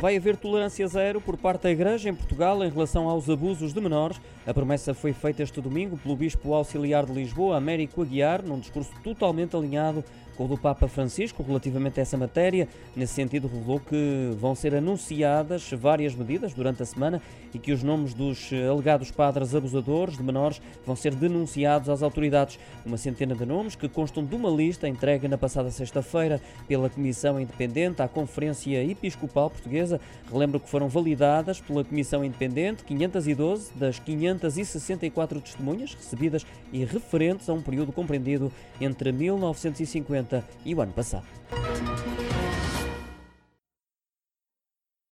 Vai haver tolerância zero por parte da Igreja em Portugal em relação aos abusos de menores. A promessa foi feita este domingo pelo Bispo Auxiliar de Lisboa, Américo Aguiar, num discurso totalmente alinhado com o do Papa Francisco relativamente a essa matéria. Nesse sentido, revelou que vão ser anunciadas várias medidas durante a semana e que os nomes dos alegados padres abusadores de menores vão ser denunciados às autoridades. Uma centena de nomes que constam de uma lista entregue na passada sexta-feira pela Comissão Independente à Conferência Episcopal Portuguesa. Relembro que foram validadas pela Comissão Independente 512 das 564 testemunhas recebidas e referentes a um período compreendido entre 1950 e o ano passado.